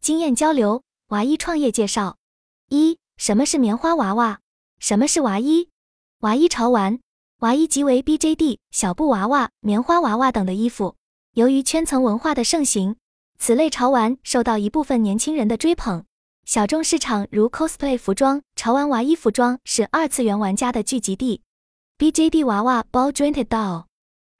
经验交流，娃衣创业介绍。一、什么是棉花娃娃？什么是娃衣？娃衣潮玩，娃衣即为 BJD 小布娃娃、棉花娃娃等的衣服。由于圈层文化的盛行，此类潮玩受到一部分年轻人的追捧。小众市场如 cosplay 服装、潮玩娃衣服装是二次元玩家的聚集地。BJD 娃娃 Ball Jointed Doll，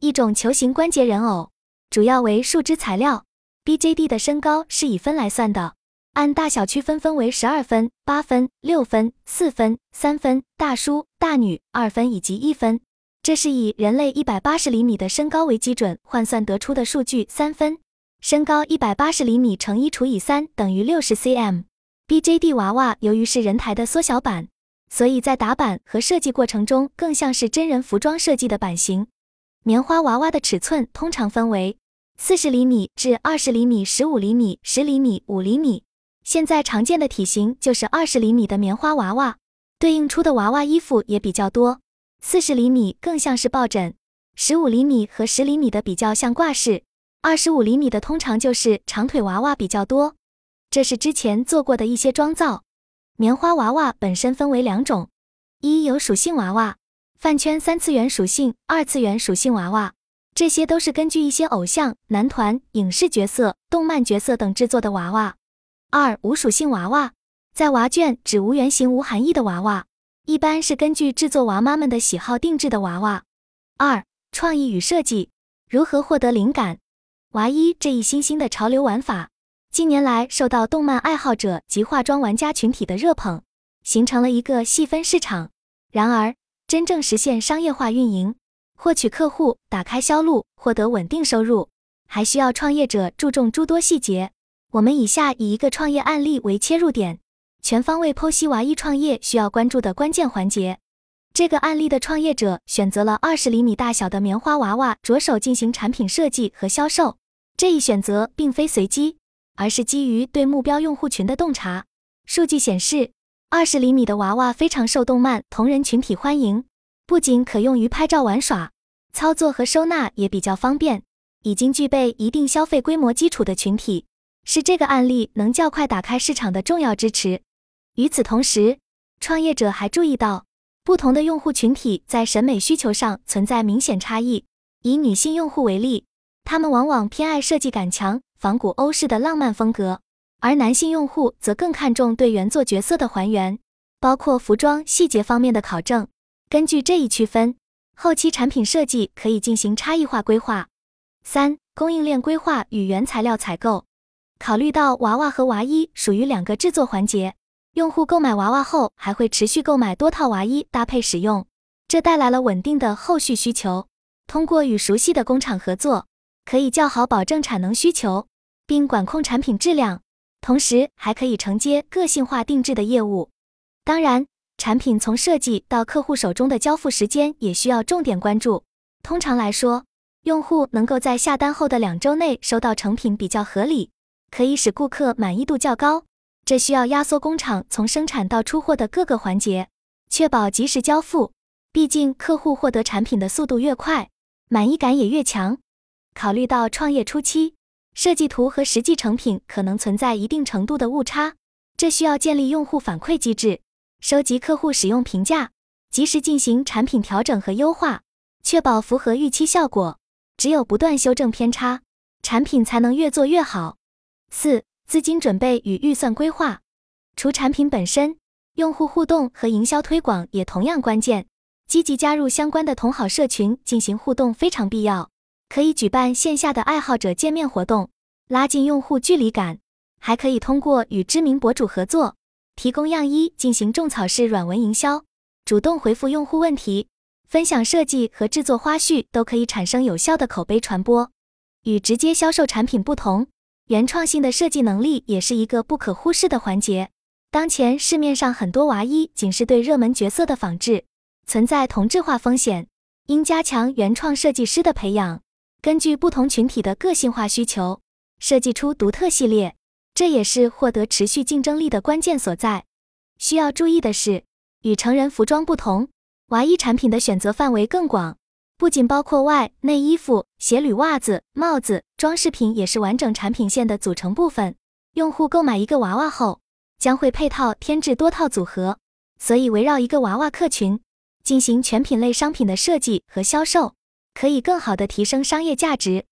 一种球形关节人偶，主要为树脂材料。BJD 的身高是以分来算的，按大小区分分为十二分、八分、六分、四分、三分、大叔、大女、二分以及一分。这是以人类一百八十厘米的身高为基准换算得出的数据。三分，身高一百八十厘米乘一除以三等于六十 cm。BJD 娃娃由于是人台的缩小版，所以在打版和设计过程中更像是真人服装设计的版型。棉花娃娃的尺寸通常分为。四十厘米至二十厘米、十五厘米、十厘米、五厘米。现在常见的体型就是二十厘米的棉花娃娃，对应出的娃娃衣服也比较多。四十厘米更像是抱枕，十五厘米和十厘米的比较像挂饰，二十五厘米的通常就是长腿娃娃比较多。这是之前做过的一些妆造。棉花娃娃本身分为两种，一有属性娃娃，饭圈三次元属性、二次元属性娃娃。这些都是根据一些偶像、男团、影视角色、动漫角色等制作的娃娃。二、无属性娃娃，在娃卷指无原型、无含义的娃娃，一般是根据制作娃妈们的喜好定制的娃娃。二、创意与设计，如何获得灵感？娃衣这一新兴的潮流玩法，近年来受到动漫爱好者及化妆玩家群体的热捧，形成了一个细分市场。然而，真正实现商业化运营。获取客户、打开销路、获得稳定收入，还需要创业者注重诸多细节。我们以下以一个创业案例为切入点，全方位剖析娃衣创业需要关注的关键环节。这个案例的创业者选择了二十厘米大小的棉花娃娃，着手进行产品设计和销售。这一选择并非随机，而是基于对目标用户群的洞察。数据显示，二十厘米的娃娃非常受动漫同人群体欢迎。不仅可用于拍照玩耍，操作和收纳也比较方便，已经具备一定消费规模基础的群体，是这个案例能较快打开市场的重要支持。与此同时，创业者还注意到，不同的用户群体在审美需求上存在明显差异。以女性用户为例，她们往往偏爱设计感强、仿古欧式的浪漫风格，而男性用户则更看重对原作角色的还原，包括服装细节方面的考证。根据这一区分，后期产品设计可以进行差异化规划。三、供应链规划与原材料采购。考虑到娃娃和娃衣属于两个制作环节，用户购买娃娃后还会持续购买多套娃衣搭配使用，这带来了稳定的后续需求。通过与熟悉的工厂合作，可以较好保证产能需求，并管控产品质量，同时还可以承接个性化定制的业务。当然。产品从设计到客户手中的交付时间也需要重点关注。通常来说，用户能够在下单后的两周内收到成品比较合理，可以使顾客满意度较高。这需要压缩工厂从生产到出货的各个环节，确保及时交付。毕竟，客户获得产品的速度越快，满意感也越强。考虑到创业初期，设计图和实际成品可能存在一定程度的误差，这需要建立用户反馈机制。收集客户使用评价，及时进行产品调整和优化，确保符合预期效果。只有不断修正偏差，产品才能越做越好。四、资金准备与预算规划。除产品本身，用户互动和营销推广也同样关键。积极加入相关的同好社群进行互动非常必要。可以举办线下的爱好者见面活动，拉近用户距离感。还可以通过与知名博主合作。提供样衣进行种草式软文营销，主动回复用户问题，分享设计和制作花絮，都可以产生有效的口碑传播。与直接销售产品不同，原创性的设计能力也是一个不可忽视的环节。当前市面上很多娃衣仅是对热门角色的仿制，存在同质化风险，应加强原创设计师的培养，根据不同群体的个性化需求，设计出独特系列。这也是获得持续竞争力的关键所在。需要注意的是，与成人服装不同，娃衣产品的选择范围更广，不仅包括外内衣服、鞋履、袜子、帽子，装饰品也是完整产品线的组成部分。用户购买一个娃娃后，将会配套添置多套组合，所以围绕一个娃娃客群进行全品类商品的设计和销售，可以更好的提升商业价值。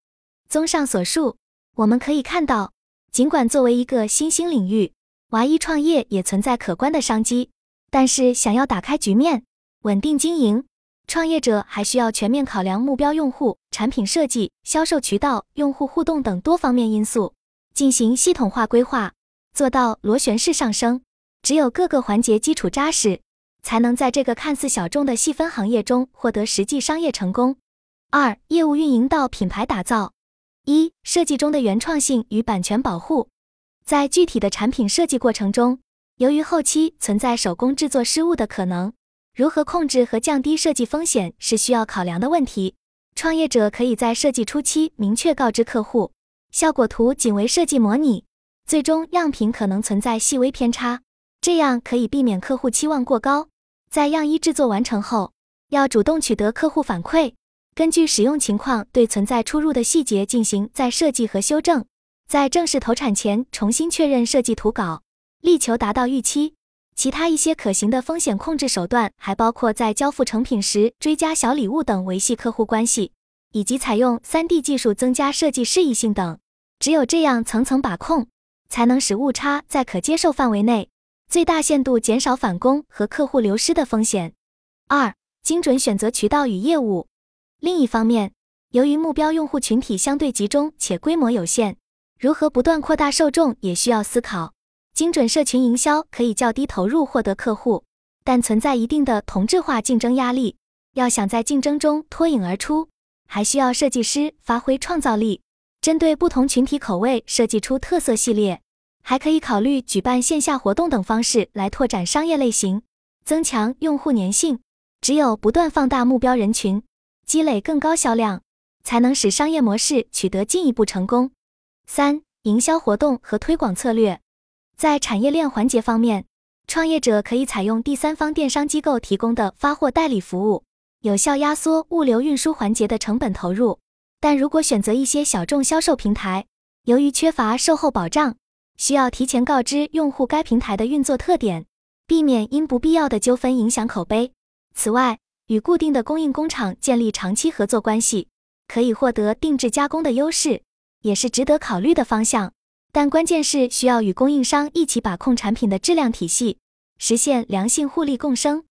综上所述，我们可以看到，尽管作为一个新兴领域，娃衣创业也存在可观的商机，但是想要打开局面，稳定经营。创业者还需要全面考量目标用户、产品设计、销售渠道、用户互动等多方面因素，进行系统化规划，做到螺旋式上升。只有各个环节基础扎实，才能在这个看似小众的细分行业中获得实际商业成功。二、业务运营到品牌打造。一、设计中的原创性与版权保护。在具体的产品设计过程中，由于后期存在手工制作失误的可能。如何控制和降低设计风险是需要考量的问题。创业者可以在设计初期明确告知客户，效果图仅为设计模拟，最终样品可能存在细微偏差，这样可以避免客户期望过高。在样衣制作完成后，要主动取得客户反馈，根据使用情况对存在出入的细节进行再设计和修正，在正式投产前重新确认设计图稿，力求达到预期。其他一些可行的风险控制手段还包括在交付成品时追加小礼物等维系客户关系，以及采用 3D 技术增加设计适宜性等。只有这样层层把控，才能使误差在可接受范围内，最大限度减少返工和客户流失的风险。二、精准选择渠道与业务。另一方面，由于目标用户群体相对集中且规模有限，如何不断扩大受众也需要思考。精准社群营销可以较低投入获得客户，但存在一定的同质化竞争压力。要想在竞争中脱颖而出，还需要设计师发挥创造力，针对不同群体口味设计出特色系列。还可以考虑举办线下活动等方式来拓展商业类型，增强用户粘性。只有不断放大目标人群，积累更高销量，才能使商业模式取得进一步成功。三、营销活动和推广策略。在产业链环节方面，创业者可以采用第三方电商机构提供的发货代理服务，有效压缩物流运输环节的成本投入。但如果选择一些小众销售平台，由于缺乏售后保障，需要提前告知用户该平台的运作特点，避免因不必要的纠纷影响口碑。此外，与固定的供应工厂建立长期合作关系，可以获得定制加工的优势，也是值得考虑的方向。但关键是需要与供应商一起把控产品的质量体系，实现良性互利共生。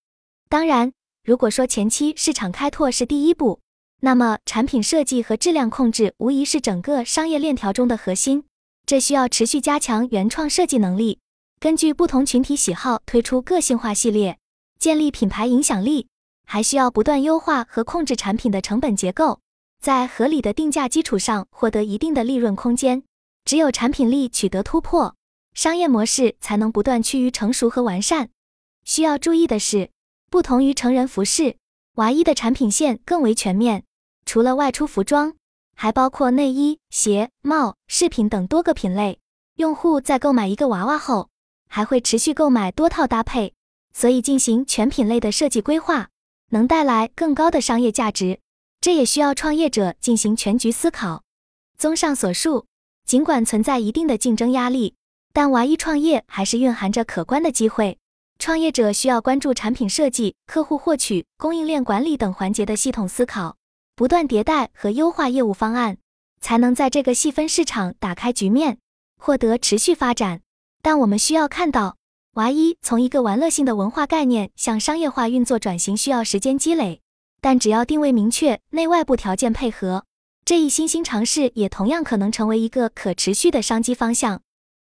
当然，如果说前期市场开拓是第一步，那么产品设计和质量控制无疑是整个商业链条中的核心。这需要持续加强原创设计能力，根据不同群体喜好推出个性化系列，建立品牌影响力。还需要不断优化和控制产品的成本结构，在合理的定价基础上获得一定的利润空间。只有产品力取得突破，商业模式才能不断趋于成熟和完善。需要注意的是，不同于成人服饰，娃衣的产品线更为全面。除了外出服装，还包括内衣、鞋、帽、饰品等多个品类。用户在购买一个娃娃后，还会持续购买多套搭配，所以进行全品类的设计规划，能带来更高的商业价值。这也需要创业者进行全局思考。综上所述。尽管存在一定的竞争压力，但娃衣创业还是蕴含着可观的机会。创业者需要关注产品设计、客户获取、供应链管理等环节的系统思考，不断迭代和优化业务方案，才能在这个细分市场打开局面，获得持续发展。但我们需要看到，娃衣从一个玩乐性的文化概念向商业化运作转型需要时间积累，但只要定位明确，内外部条件配合。这一新兴尝试也同样可能成为一个可持续的商机方向。